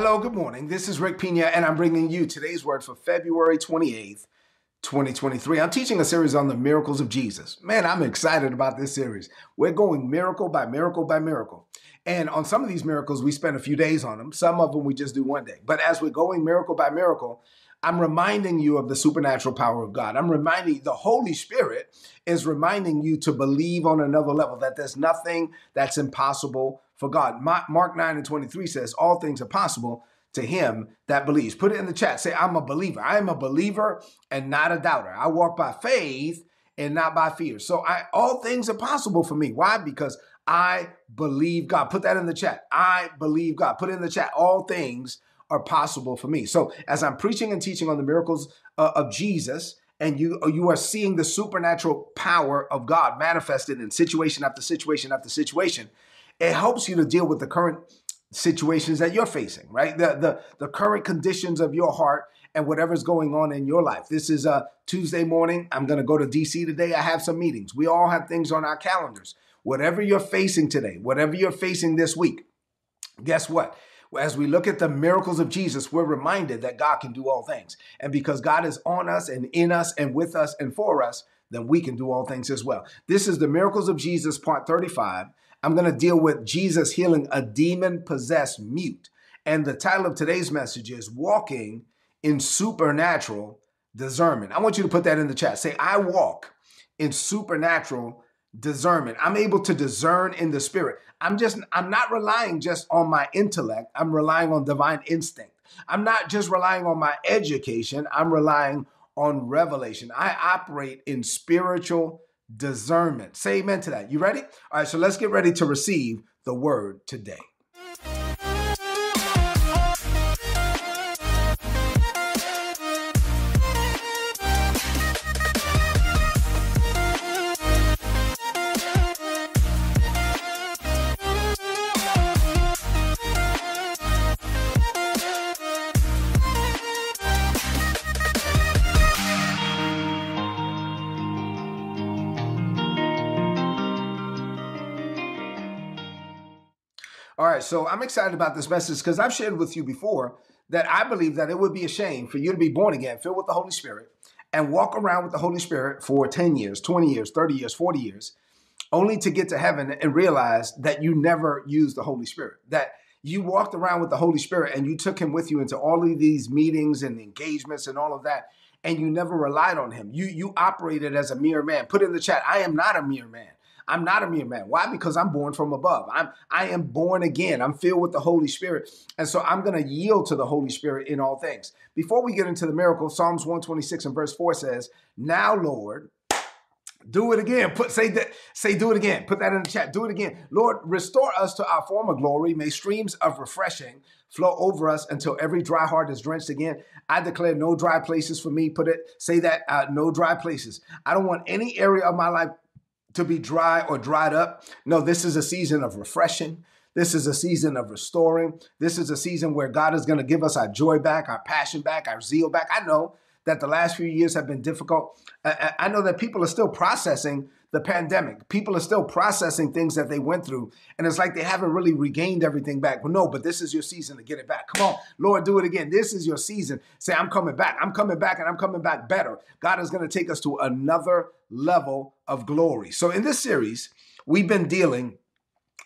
Hello, good morning. This is Rick Pina, and I'm bringing you today's word for February 28th, 2023. I'm teaching a series on the miracles of Jesus. Man, I'm excited about this series. We're going miracle by miracle by miracle. And on some of these miracles, we spend a few days on them. Some of them we just do one day. But as we're going miracle by miracle, I'm reminding you of the supernatural power of God. I'm reminding the Holy Spirit is reminding you to believe on another level that there's nothing that's impossible for God. Mark 9 and 23 says, All things are possible to him that believes. Put it in the chat. Say, I'm a believer. I am a believer and not a doubter. I walk by faith and not by fear. So I all things are possible for me. Why? Because I believe God. Put that in the chat. I believe God. Put it in the chat. All things are possible for me. So as I'm preaching and teaching on the miracles uh, of Jesus, and you you are seeing the supernatural power of God manifested in situation after situation after situation, it helps you to deal with the current situations that you're facing, right? The the the current conditions of your heart and whatever's going on in your life. This is a Tuesday morning. I'm going to go to DC today. I have some meetings. We all have things on our calendars. Whatever you're facing today, whatever you're facing this week, guess what? as we look at the miracles of Jesus, we're reminded that God can do all things. And because God is on us and in us and with us and for us, then we can do all things as well. This is the miracles of Jesus, part 35. I'm going to deal with Jesus healing a demon possessed mute. And the title of today's message is Walking in Supernatural Discernment. I want you to put that in the chat. Say, I walk in supernatural discernment. I'm able to discern in the spirit. I'm just, I'm not relying just on my intellect. I'm relying on divine instinct. I'm not just relying on my education. I'm relying on revelation. I operate in spiritual discernment. Say amen to that. You ready? All right, so let's get ready to receive the word today. Right, so I'm excited about this message because I've shared with you before that I believe that it would be a shame for you to be born again, filled with the Holy Spirit, and walk around with the Holy Spirit for 10 years, 20 years, 30 years, 40 years, only to get to heaven and realize that you never used the Holy Spirit. That you walked around with the Holy Spirit and you took him with you into all of these meetings and engagements and all of that, and you never relied on him. You you operated as a mere man. Put in the chat, I am not a mere man. I'm not a mere man. Why? Because I'm born from above. I'm I am born again. I'm filled with the Holy Spirit. And so I'm going to yield to the Holy Spirit in all things. Before we get into the miracle, Psalms 126 and verse 4 says, Now, Lord, do it again. Put say that say do it again. Put that in the chat. Do it again. Lord, restore us to our former glory. May streams of refreshing flow over us until every dry heart is drenched again. I declare no dry places for me. Put it, say that, uh, no dry places. I don't want any area of my life to be dry or dried up. No, this is a season of refreshing. This is a season of restoring. This is a season where God is going to give us our joy back, our passion back, our zeal back. I know that the last few years have been difficult. I know that people are still processing the pandemic. People are still processing things that they went through. And it's like they haven't really regained everything back. But no, but this is your season to get it back. Come on, Lord, do it again. This is your season. Say, I'm coming back. I'm coming back and I'm coming back better. God is going to take us to another level of glory. So in this series, we've been dealing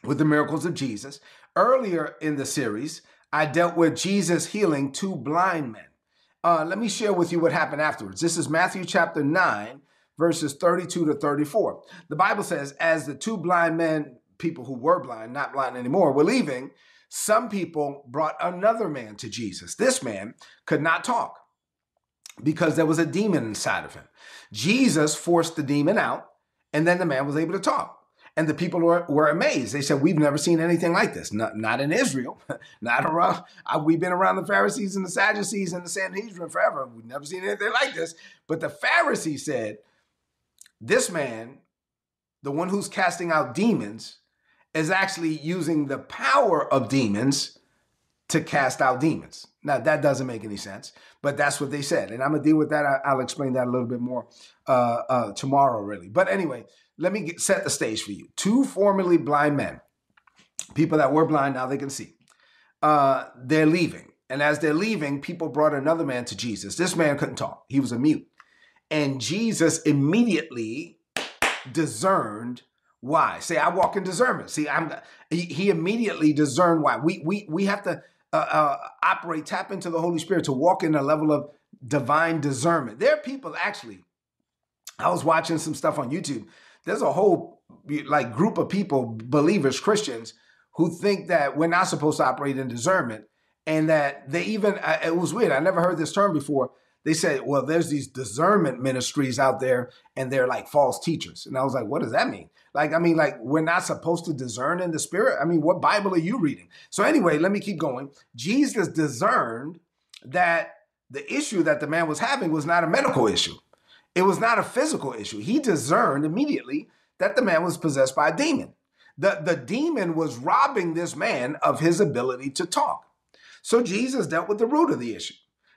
with the miracles of Jesus. Earlier in the series, I dealt with Jesus healing two blind men. Uh, let me share with you what happened afterwards. This is Matthew chapter 9, verses 32 to 34. The Bible says, as the two blind men, people who were blind, not blind anymore, were leaving, some people brought another man to Jesus. This man could not talk because there was a demon inside of him. Jesus forced the demon out, and then the man was able to talk. And the people were, were amazed. They said, We've never seen anything like this. Not, not in Israel. not around. Uh, we've been around the Pharisees and the Sadducees and the Sanhedrin forever. We've never seen anything like this. But the Pharisees said, this man, the one who's casting out demons, is actually using the power of demons to cast out demons. Now, that doesn't make any sense, but that's what they said. And I'm going to deal with that. I'll explain that a little bit more uh, uh, tomorrow, really. But anyway, let me get, set the stage for you. Two formerly blind men, people that were blind, now they can see. uh, they're leaving. And as they're leaving, people brought another man to Jesus. This man couldn't talk, he was a mute. And Jesus immediately discerned why. Say, I walk in discernment. See, I'm he, immediately discerned why. We we we have to uh, uh, operate, tap into the Holy Spirit to walk in a level of divine discernment. There are people actually. I was watching some stuff on YouTube. There's a whole like group of people, believers, Christians, who think that we're not supposed to operate in discernment, and that they even it was weird. I never heard this term before. They said, "Well, there's these discernment ministries out there, and they're like false teachers." And I was like, "What does that mean?" Like, I mean, like we're not supposed to discern in the spirit. I mean, what Bible are you reading? So anyway, let me keep going. Jesus discerned that the issue that the man was having was not a medical issue. It was not a physical issue. He discerned immediately that the man was possessed by a demon. The, the demon was robbing this man of his ability to talk. So Jesus dealt with the root of the issue.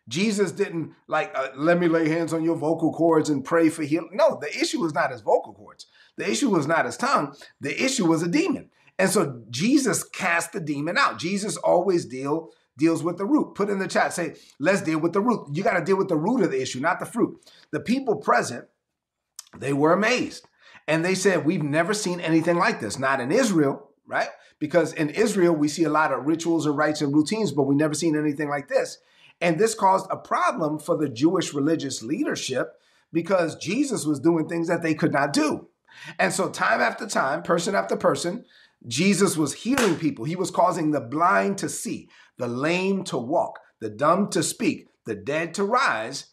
Jesus didn't like, uh, let me lay hands on your vocal cords and pray for healing. No, the issue was not his vocal cords. The issue was not his tongue. The issue was a demon. And so Jesus cast the demon out. Jesus always deal deals with the root. Put in the chat, say, let's deal with the root. You got to deal with the root of the issue, not the fruit. The people present, they were amazed. And they said, We've never seen anything like this. Not in Israel, right? Because in Israel, we see a lot of rituals and rites and routines, but we never seen anything like this. And this caused a problem for the Jewish religious leadership because Jesus was doing things that they could not do. And so, time after time, person after person, Jesus was healing people. He was causing the blind to see, the lame to walk, the dumb to speak, the dead to rise.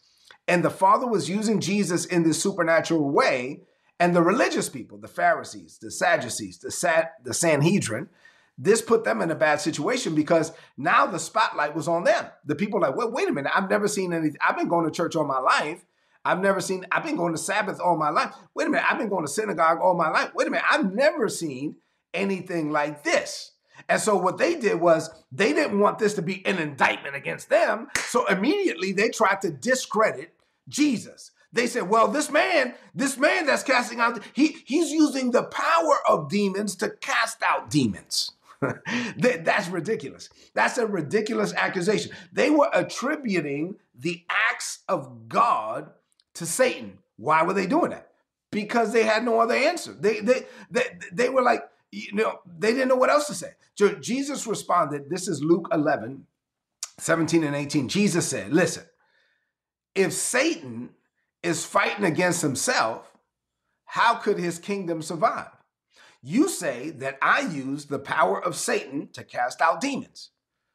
And the Father was using Jesus in this supernatural way. And the religious people, the Pharisees, the Sadducees, the, the Sanhedrin, this put them in a bad situation because now the spotlight was on them. The people like, well, wait a minute, I've never seen anything. I've been going to church all my life. I've never seen, I've been going to Sabbath all my life. Wait a minute, I've been going to synagogue all my life. Wait a minute, I've never seen anything like this. And so what they did was they didn't want this to be an indictment against them. So immediately they tried to discredit Jesus. They said, well, this man, this man that's casting out, he, he's using the power of demons to cast out demons. that's ridiculous. That's a ridiculous accusation. They were attributing the acts of God to Satan. Why were they doing that? Because they had no other answer. They they they, they were like, you know, they didn't know what else to say. So Jesus responded, this is Luke 11, 17 and 18. Jesus said, listen, if Satan is fighting against himself, how could his kingdom survive? You say that I use the power of Satan to cast out demons.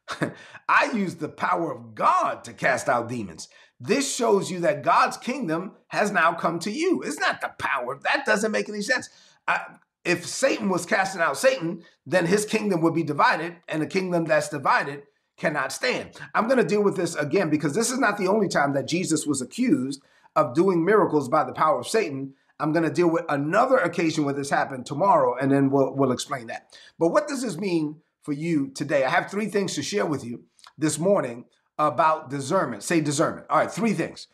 I use the power of God to cast out demons. This shows you that God's kingdom has now come to you. It's not the power. That doesn't make any sense. I, if Satan was casting out Satan, then his kingdom would be divided, and a kingdom that's divided cannot stand. I'm going to deal with this again because this is not the only time that Jesus was accused of doing miracles by the power of Satan. I'm going to deal with another occasion where this happened tomorrow, and then we'll, we'll explain that. But what does this mean for you today? I have three things to share with you this morning about discernment. Say discernment. All right, three things.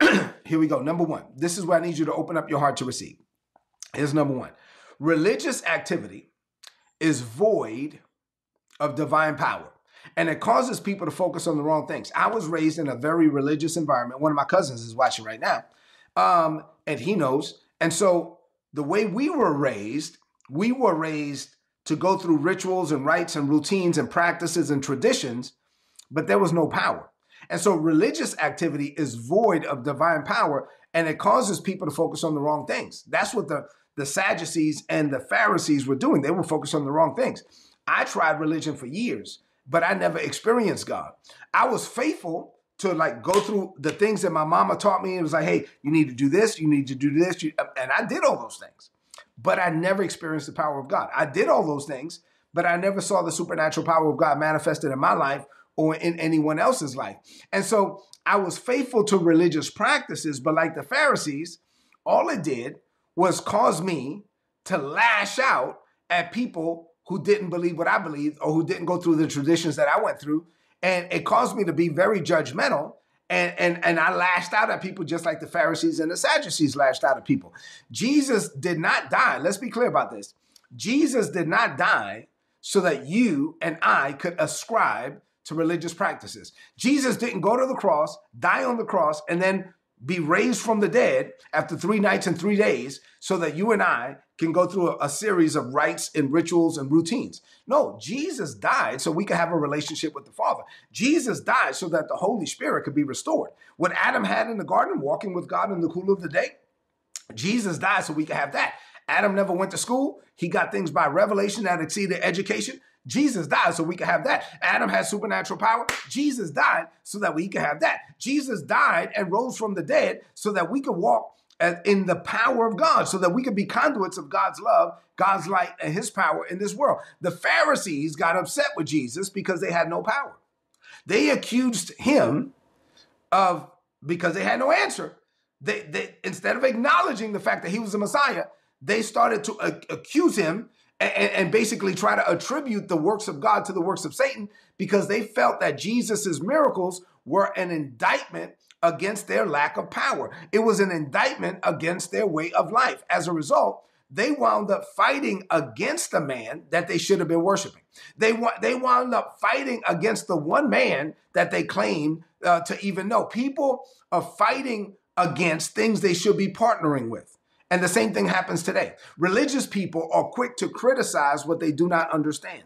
Here we go. Number one, this is where I need you to open up your heart to receive. Here's number one religious activity is void of divine power and it causes people to focus on the wrong things. I was raised in a very religious environment. One of my cousins is watching right now, um, and he knows. And so the way we were raised, we were raised to go through rituals and rites and routines and practices and traditions, but there was no power. And so religious activity is void of divine power and it causes people to focus on the wrong things. That's what the, the Sadducees and the Pharisees were doing. They were focused on the wrong things. I tried religion for years but I never experienced God. I was faithful to like go through the things that my mama taught me. It was like, hey, you need to do this, you need to do this. And I did all those things, but I never experienced the power of God. I did all those things, but I never saw the supernatural power of God manifested in my life or in anyone else's life. And so I was faithful to religious practices, but like the Pharisees, all it did was cause me to lash out at people who didn't believe what I believed or who didn't go through the traditions that I went through. And it caused me to be very judgmental. And, and, and I lashed out at people just like the Pharisees and the Sadducees lashed out at people. Jesus did not die. Let's be clear about this. Jesus did not die so that you and I could ascribe to religious practices. Jesus didn't go to the cross, die on the cross, and then be raised from the dead after three nights and three days so that you and I can go through a, a, series of rites and rituals and routines. No, Jesus died so we could have a relationship with the Father. Jesus died so that the Holy Spirit could be restored. What Adam had in the garden, walking with God in the cool of the day, Jesus died so we could have that. Adam never went to school. He got things by revelation that exceeded education. Jesus died so we could have that. Adam had supernatural power. Jesus died so that we could have that. Jesus died and rose from the dead so that we could walk in the power of God, so that we could be conduits of God's love, God's light, and his power in this world. The Pharisees got upset with Jesus because they had no power. They accused him of because they had no answer. They, they instead of acknowledging the fact that he was the Messiah, they started to accuse him and, and, basically try to attribute the works of God to the works of Satan because they felt that Jesus's miracles were an indictment against their lack of power. It was an indictment against their way of life. As a result, they wound up fighting against the man that they should have been worshiping. They they wound up fighting against the one man that they claimed uh, to even know. People are fighting against things they should be partnering with. And the same thing happens today. Religious people are quick to criticize what they do not understand.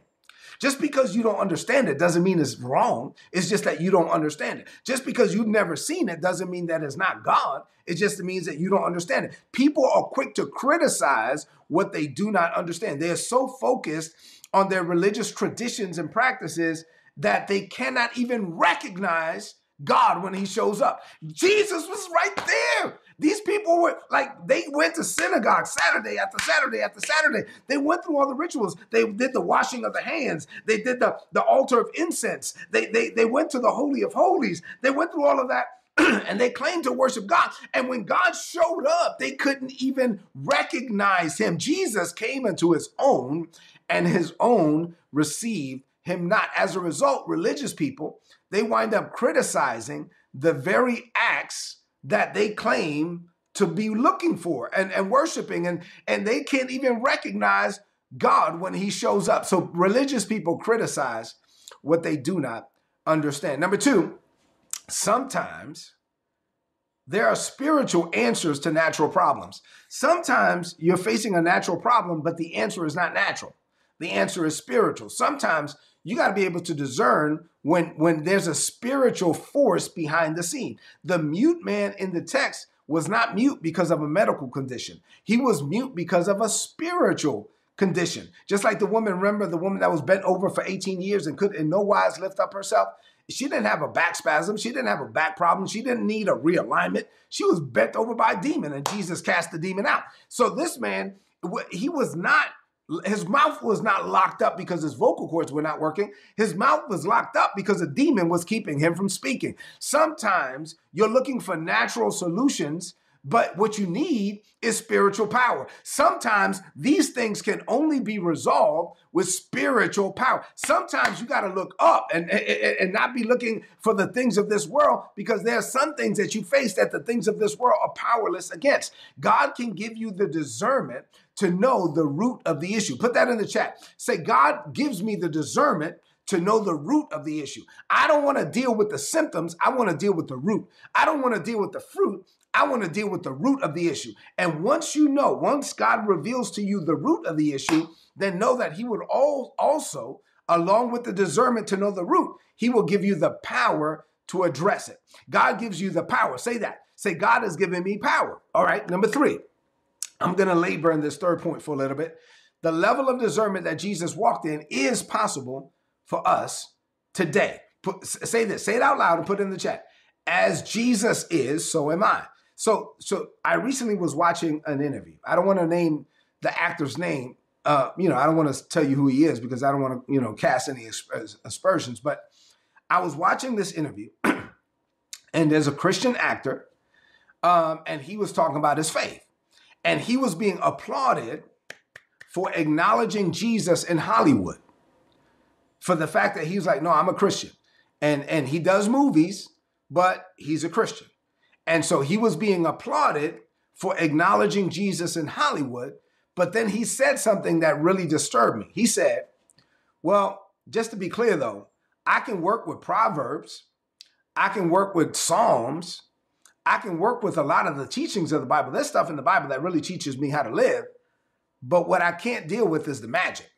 Just because you don't understand it doesn't mean it's wrong. It's just that you don't understand it. Just because you've never seen it doesn't mean that it's not God. It just means that you don't understand it. People are quick to criticize what they do not understand. They are so focused on their religious traditions and practices that they cannot even recognize God when he shows up. Jesus was right there. These people were like, they went to synagogue Saturday after Saturday after Saturday. They went through all the rituals. They did the washing of the hands. They did the, the altar of incense. They, they, they went to the Holy of Holies. They went through all of that. and they claimed to worship God. And when God showed up, they couldn't even recognize him. Jesus came into his own, and his own received him not. As a result, religious people, they wind up criticizing the very acts that they claim to be looking for and, and worshiping, and, and they can't even recognize God when he shows up. So religious people criticize what they do not understand. Number two, sometimes there are spiritual answers to natural problems. Sometimes you're facing a natural problem, but the answer is not natural. The answer is spiritual. Sometimes you got to be able to discern when when there's a spiritual force behind the scene. The mute man in the text was not mute because of a medical condition. He was mute because of a spiritual condition. Just like the woman, remember the woman that was bent over for 18 years and could in no wise lift up herself? She didn't have a back spasm. She didn't have a back problem. She didn't need a realignment. She was bent over by a demon and Jesus cast the demon out. So this man, he was not his mouth was not locked up because his vocal cords were not working. His mouth was locked up because a demon was keeping him from speaking. Sometimes you're looking for natural solutions but what you need is spiritual power. Sometimes these things can only be resolved with spiritual power. Sometimes you got to look up and, and, and not be looking for the things of this world because there are some things that you face that the things of this world are powerless against. God can give you the discernment to know the root of the issue. Put that in the chat. Say, God gives me the discernment to know the root of the issue. I don't want to deal with the symptoms. I want to deal with the root. I don't want to deal with the fruit. I want to deal with the root of the issue. And once you know, once God reveals to you the root of the issue, then know that He would also, along with the discernment to know the root, He will give you the power to address it. God gives you the power. Say that. Say, God has given me power. All right. Number three, I'm going to labor in this third point for a little bit. The level of discernment that Jesus walked in is possible for us today. Put, say this, say it out loud and put it in the chat. As Jesus is, so am I. So, so I recently was watching an interview. I don't want to name the actor's name. Uh, you know, I don't want to tell you who he is because I don't want to, you know, cast any aspersions. But I was watching this interview, and there's a Christian actor, um, and he was talking about his faith, and he was being applauded for acknowledging Jesus in Hollywood for the fact that he's like, no, I'm a Christian, and and he does movies, but he's a Christian. And so he was being applauded for acknowledging Jesus in Hollywood. But then he said something that really disturbed me. He said, Well, just to be clear though, I can work with Proverbs, I can work with Psalms, I can work with a lot of the teachings of the Bible. There's stuff in the Bible that really teaches me how to live, but what I can't deal with is the magic.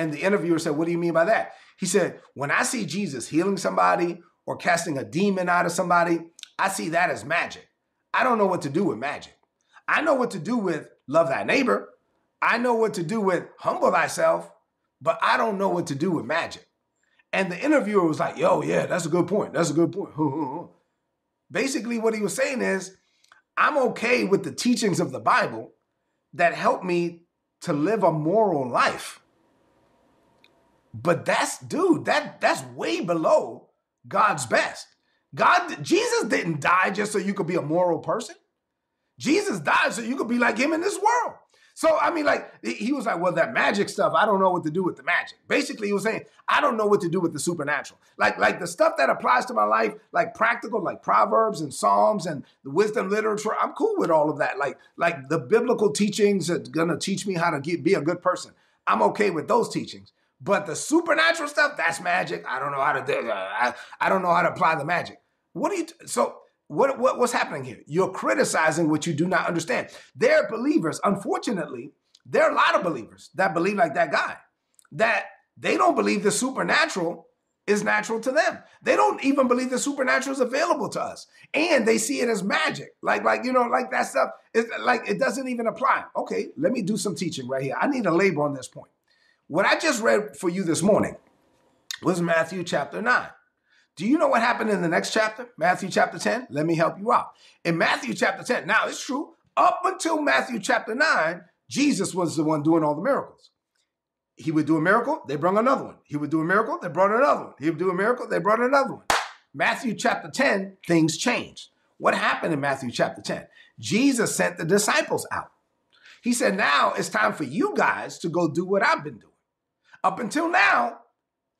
And the interviewer said, What do you mean by that? He said, When I see Jesus healing somebody or casting a demon out of somebody, I see that as magic. I don't know what to do with magic. I know what to do with love thy neighbor. I know what to do with humble thyself, but I don't know what to do with magic. And the interviewer was like, yo, yeah, that's a good point. That's a good point. Basically, what he was saying is, I'm okay with the teachings of the Bible that help me to live a moral life. But that's, dude, that that's way below God's best. God, Jesus didn't die just so you could be a moral person. Jesus died so you could be like him in this world. So I mean, like he was like, well, that magic stuff, I don't know what to do with the magic. Basically, he was saying, I don't know what to do with the supernatural. Like, like the stuff that applies to my life, like practical, like Proverbs and Psalms and the wisdom literature. I'm cool with all of that. Like, like the biblical teachings are gonna teach me how to get, be a good person. I'm okay with those teachings. But the supernatural stuff, that's magic. I don't know how to do. I, I don't know how to apply the magic. What do you? So what, what, what's happening here? You're criticizing what you do not understand. There are believers, unfortunately, there are a lot of believers that believe like that guy, that they don't believe the supernatural is natural to them. They don't even believe the supernatural is available to us. And they see it as magic. Like, like, you know, like that stuff is like it doesn't even apply. Okay, let me do some teaching right here. I need a labor on this point. What I just read for you this morning was Matthew chapter 9. Do you know what happened in the next chapter, Matthew chapter 10? Let me help you out. In Matthew chapter 10, now it's true, up until Matthew chapter 9, Jesus was the one doing all the miracles. He would do a miracle, they brought another one. He would do a miracle, they brought another one. He would do a miracle, they brought another one. Matthew chapter 10, things changed. What happened in Matthew chapter 10? Jesus sent the disciples out. He said, Now it's time for you guys to go do what I've been doing. Up until now,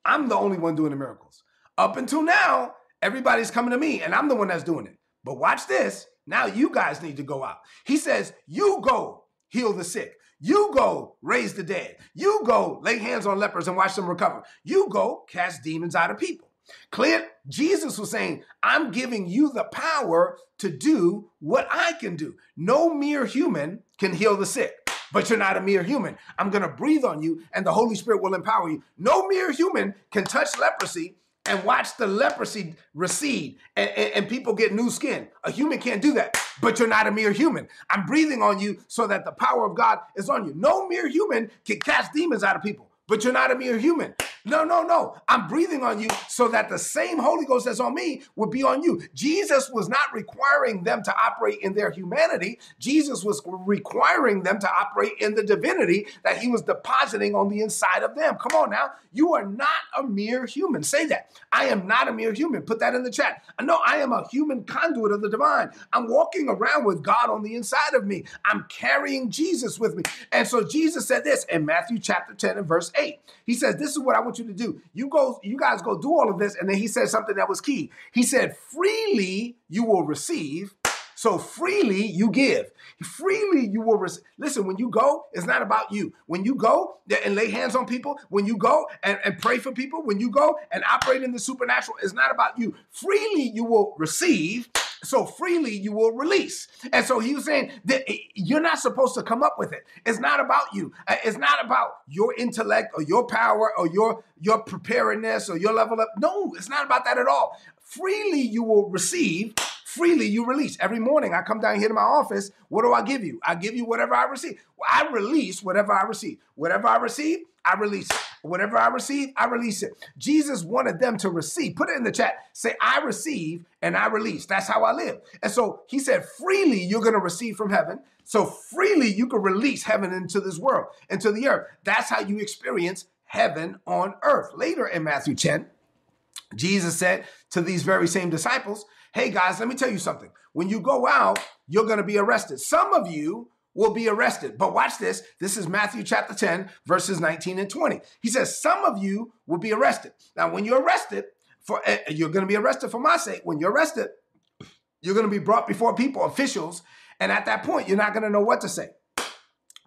I'm the only one doing the miracles. Up until now, everybody's coming to me and I'm the one that's doing it. But watch this. Now you guys need to go out. He says, You go heal the sick. You go raise the dead. You go lay hands on lepers and watch them recover. You go cast demons out of people. Clear? Jesus was saying, I'm giving you the power to do what I can do. No mere human can heal the sick but you're not a mere human. I'm going to breathe on you and the Holy Spirit will empower you. No mere human can touch leprosy and watch the leprosy recede and, and, and, people get new skin. A human can't do that, but you're not a mere human. I'm breathing on you so that the power of God is on you. No mere human can cast demons out of people, but you're not a mere human. No, no, no. I'm breathing on you so that the same Holy Ghost that's on me would be on you. Jesus was not requiring them to operate in their humanity. Jesus was requiring them to operate in the divinity that he was depositing on the inside of them. Come on now. You are not a mere human. Say that. I am not a mere human. Put that in the chat. No, I am a human conduit of the divine. I'm walking around with God on the inside of me. I'm carrying Jesus with me. And so Jesus said this in Matthew chapter 10 and verse 8. He says, This is what I want you to do. You go, you guys go do all of this. And then he said something that was key. He said, freely you will receive. So freely you give. Freely you will receive. Listen, when you go, it's not about you. When you go and lay hands on people, when you go and, and pray for people, when you go and operate in the supernatural, it's not about you. Freely you will receive so freely you will release. And so he was saying that you're not supposed to come up with it. It's not about you. Uh, it's not about your intellect or your power or your your preparedness or your level up. No, it's not about that at all. Freely you will receive, freely you release. Every morning I come down here to my office. What do I give you? I give you whatever I receive. I release whatever I receive. Whatever I receive, I release it. Whatever I receive, I release it. Jesus wanted them to receive. Put it in the chat. Say, I receive and I release. That's how I live. And so he said, freely you're going to receive from heaven. So freely you can release heaven into this world, into the earth. That's how you experience heaven on earth. Later in Matthew 10, Jesus said to these very same disciples, Hey guys, let me tell you something. When you go out, you're going to be arrested. Some of you will be arrested. But watch this. This is Matthew chapter 10, verses 19 and 20. He says, Some of you will be arrested. Now, when you're arrested, for uh, you're going to be arrested for my sake. When you're arrested, you're going to be brought before people, officials, and at that point, you're not going to know what to say.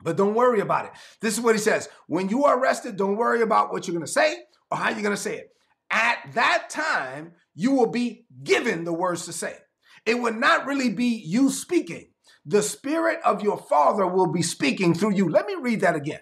But don't worry about it. This is what he says. When you are arrested, don't worry about what you're going to say or how you're going to say it. At that time, you will be given the words to say. It will not really be you speaking. The spirit of your father will be speaking through you. Let me read that again.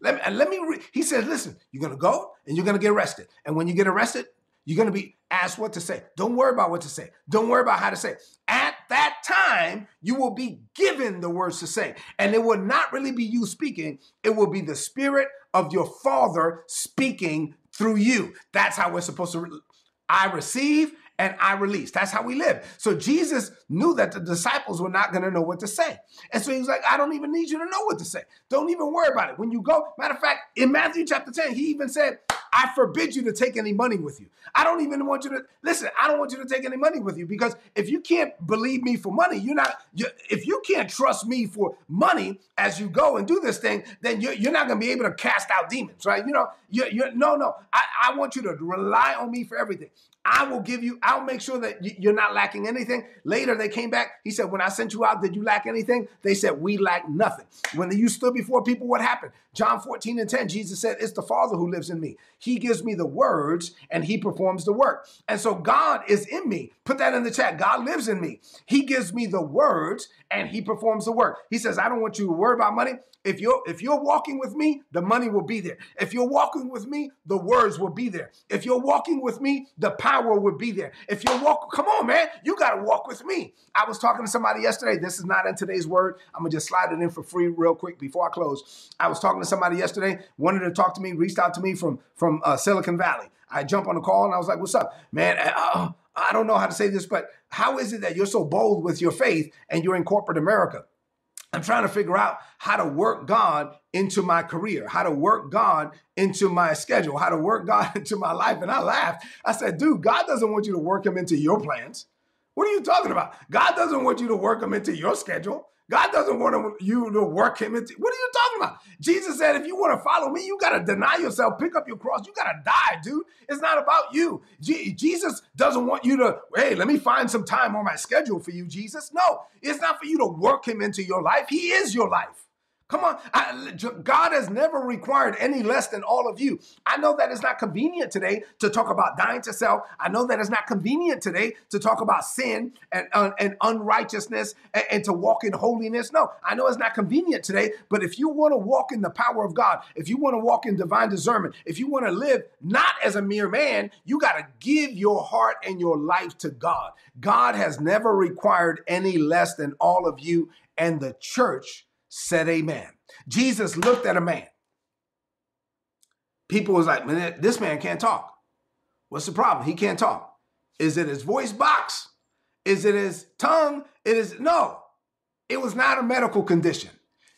Let me, let me he says, listen, you're going to go and you're going to get arrested. And when you get arrested, you're going to be asked what to say. Don't worry about what to say. Don't worry about how to say. At that time, you will be given the words to say. And it will not really be you speaking, it will be the spirit of your father speaking through you. That's how we're supposed to. Re- I receive and I release. That's how we live. So Jesus knew that the disciples were not going to know what to say. And so he was like, I don't even need you to know what to say. Don't even worry about it. When you go, matter of fact, in Matthew chapter 10, he even said, I forbid you to take any money with you. I don't even want you to listen. I don't want you to take any money with you because if you can't believe me for money, you're not. You, if you can't trust me for money as you go and do this thing, then you're, you're not going to be able to cast out demons, right? You know, you, you no, no. I, I want you to rely on me for everything. I will give you, I'll make sure that you're not lacking anything. Later, they came back. He said, When I sent you out, did you lack anything? They said, We lack nothing. When you stood before people, what happened? John 14 and 10, Jesus said, It's the Father who lives in me. He gives me the words and he performs the work. And so God is in me. Put that in the chat. God lives in me. He gives me the words and he performs the work. He says, I don't want you to worry about money. If you're if you're walking with me, the money will be there. If you're walking with me, the words will be there. If you're walking with me, the power will be there. If you're walk, come on, man, you got to walk with me. I was talking to somebody yesterday. This is not in today's word. I'm gonna just slide it in for free real quick before I close. I was talking to somebody yesterday, wanted to talk to me, reached out to me from from uh, Silicon Valley. I jump on the call and I was like, "What's up, man?" Uh, I don't know how to say this, but how is it that you're so bold with your faith and you're in corporate America? I'm trying to figure out how to work God into my career, how to work God into my schedule, how to work God into my life. And I laughed. I said, dude, God doesn't want you to work him into your plans. What are you talking about? God doesn't want you to work him into your schedule. God doesn't want you to work him into. What are you talking about? Jesus said, if you want to follow me, you got to deny yourself, pick up your cross. You got to die, dude. It's not about you. G- Jesus doesn't want you to, hey, let me find some time on my schedule for you, Jesus. No, it's not for you to work him into your life. He is your life. Come on. I, God has never required any less than all of you. I know that it's not convenient today to talk about dying to self. I know that it's not convenient today to talk about sin and, uh, and unrighteousness and, and to walk in holiness. No, I know it's not convenient today, but if you want to walk in the power of God, if you want to walk in divine discernment, if you want to live not as a mere man, you got to give your heart and your life to God. God has never required any less than all of you, and the church said amen. Jesus looked at a man. People was like, man, this man can't talk. What's the problem? He can't talk. Is it his voice box? Is it his tongue? It is no. It was not a medical condition.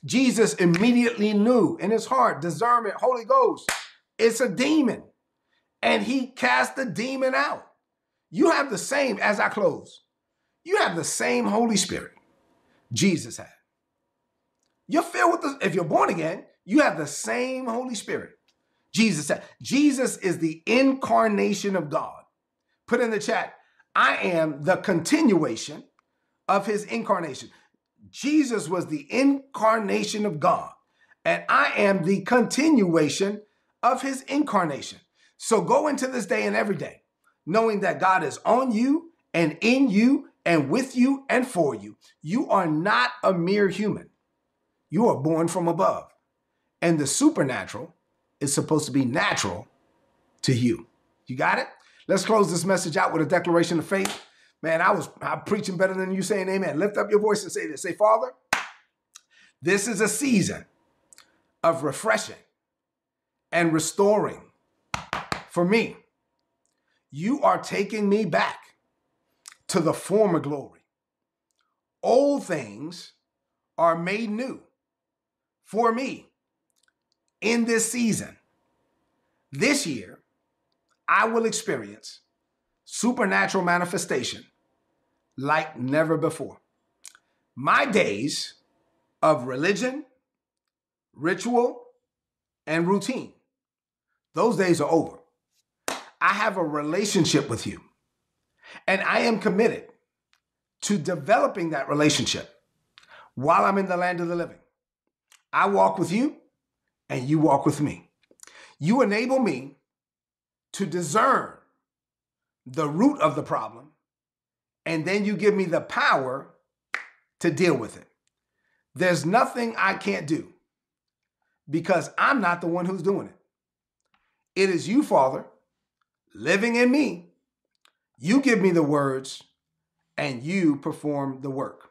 Jesus immediately knew in his heart, discernment, Holy Ghost, it's a demon. And he cast the demon out. You have the same, as I close, you have the same Holy Spirit Jesus had. You're filled with the, if you're born again, you have the same Holy Spirit. Jesus said, Jesus is the incarnation of God. Put in the chat, I am the continuation of his incarnation. Jesus was the incarnation of God, and I am the continuation of his incarnation. So go into this day and every day, knowing that God is on you and in you and with you and for you. You are not a mere human. You are born from above. And the supernatural is supposed to be natural to you. You got it? Let's close this message out with a declaration of faith. Man, I was I'm preaching better than you saying amen. Lift up your voice and say this. Say, Father, this is a season of refreshing and restoring for me. You are taking me back to the former glory. Old things are made new for me in this season, this year, I will experience supernatural manifestation like never before. My days of religion, ritual, and routine, those days are over. I have a relationship with you, and I am committed to developing that relationship while I'm in the land of the living. I walk with you and you walk with me. You enable me to discern the root of the problem, and then you give me the power to deal with it. There's nothing I can't do because I'm not the one who's doing it. It is you, Father, living in me. You give me the words and you perform the work.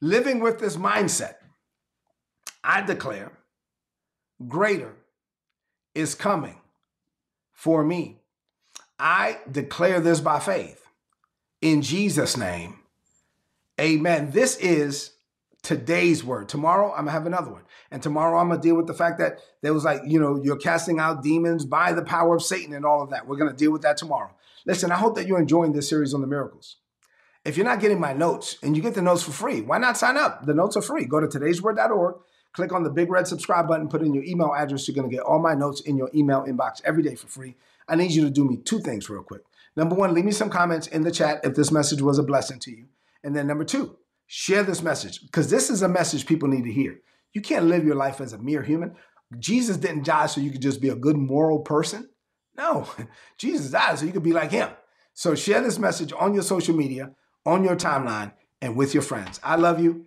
Living with this mindset, I declare greater is coming for me. I declare this by faith in Jesus' name. Amen. This is today's word. Tomorrow I'm gonna have another one. And tomorrow I'm gonna deal with the fact that there was like, you know, you're casting out demons by the power of Satan and all of that. We're gonna deal with that tomorrow. Listen, I hope that you're enjoying this series on the miracles. If you're not getting my notes and you get the notes for free, why not sign up? The notes are free. Go to today'sword.org, click on the big red subscribe button, put in your email address. You're gonna get all my notes in your email inbox every day for free. I need you to do me two things real quick. Number one, leave me some comments in the chat if this message was a blessing to you. And then number two, Share this message because this is a message people need to hear. You can't live your life as a mere human. Jesus didn't die so you could just be a good moral person. No, Jesus died so you could be like him. So share this message on your social media, on your timeline, and with your friends. I love you,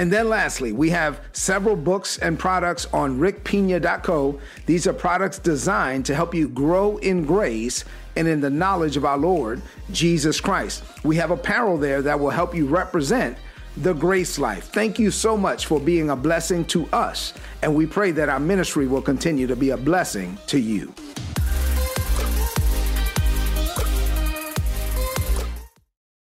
And then lastly, we have several books and products on rickpina.co. These are products designed to help you grow in grace and in the knowledge of our Lord Jesus Christ. We have apparel there that will help you represent the grace life. Thank you so much for being a blessing to us, and we pray that our ministry will continue to be a blessing to you.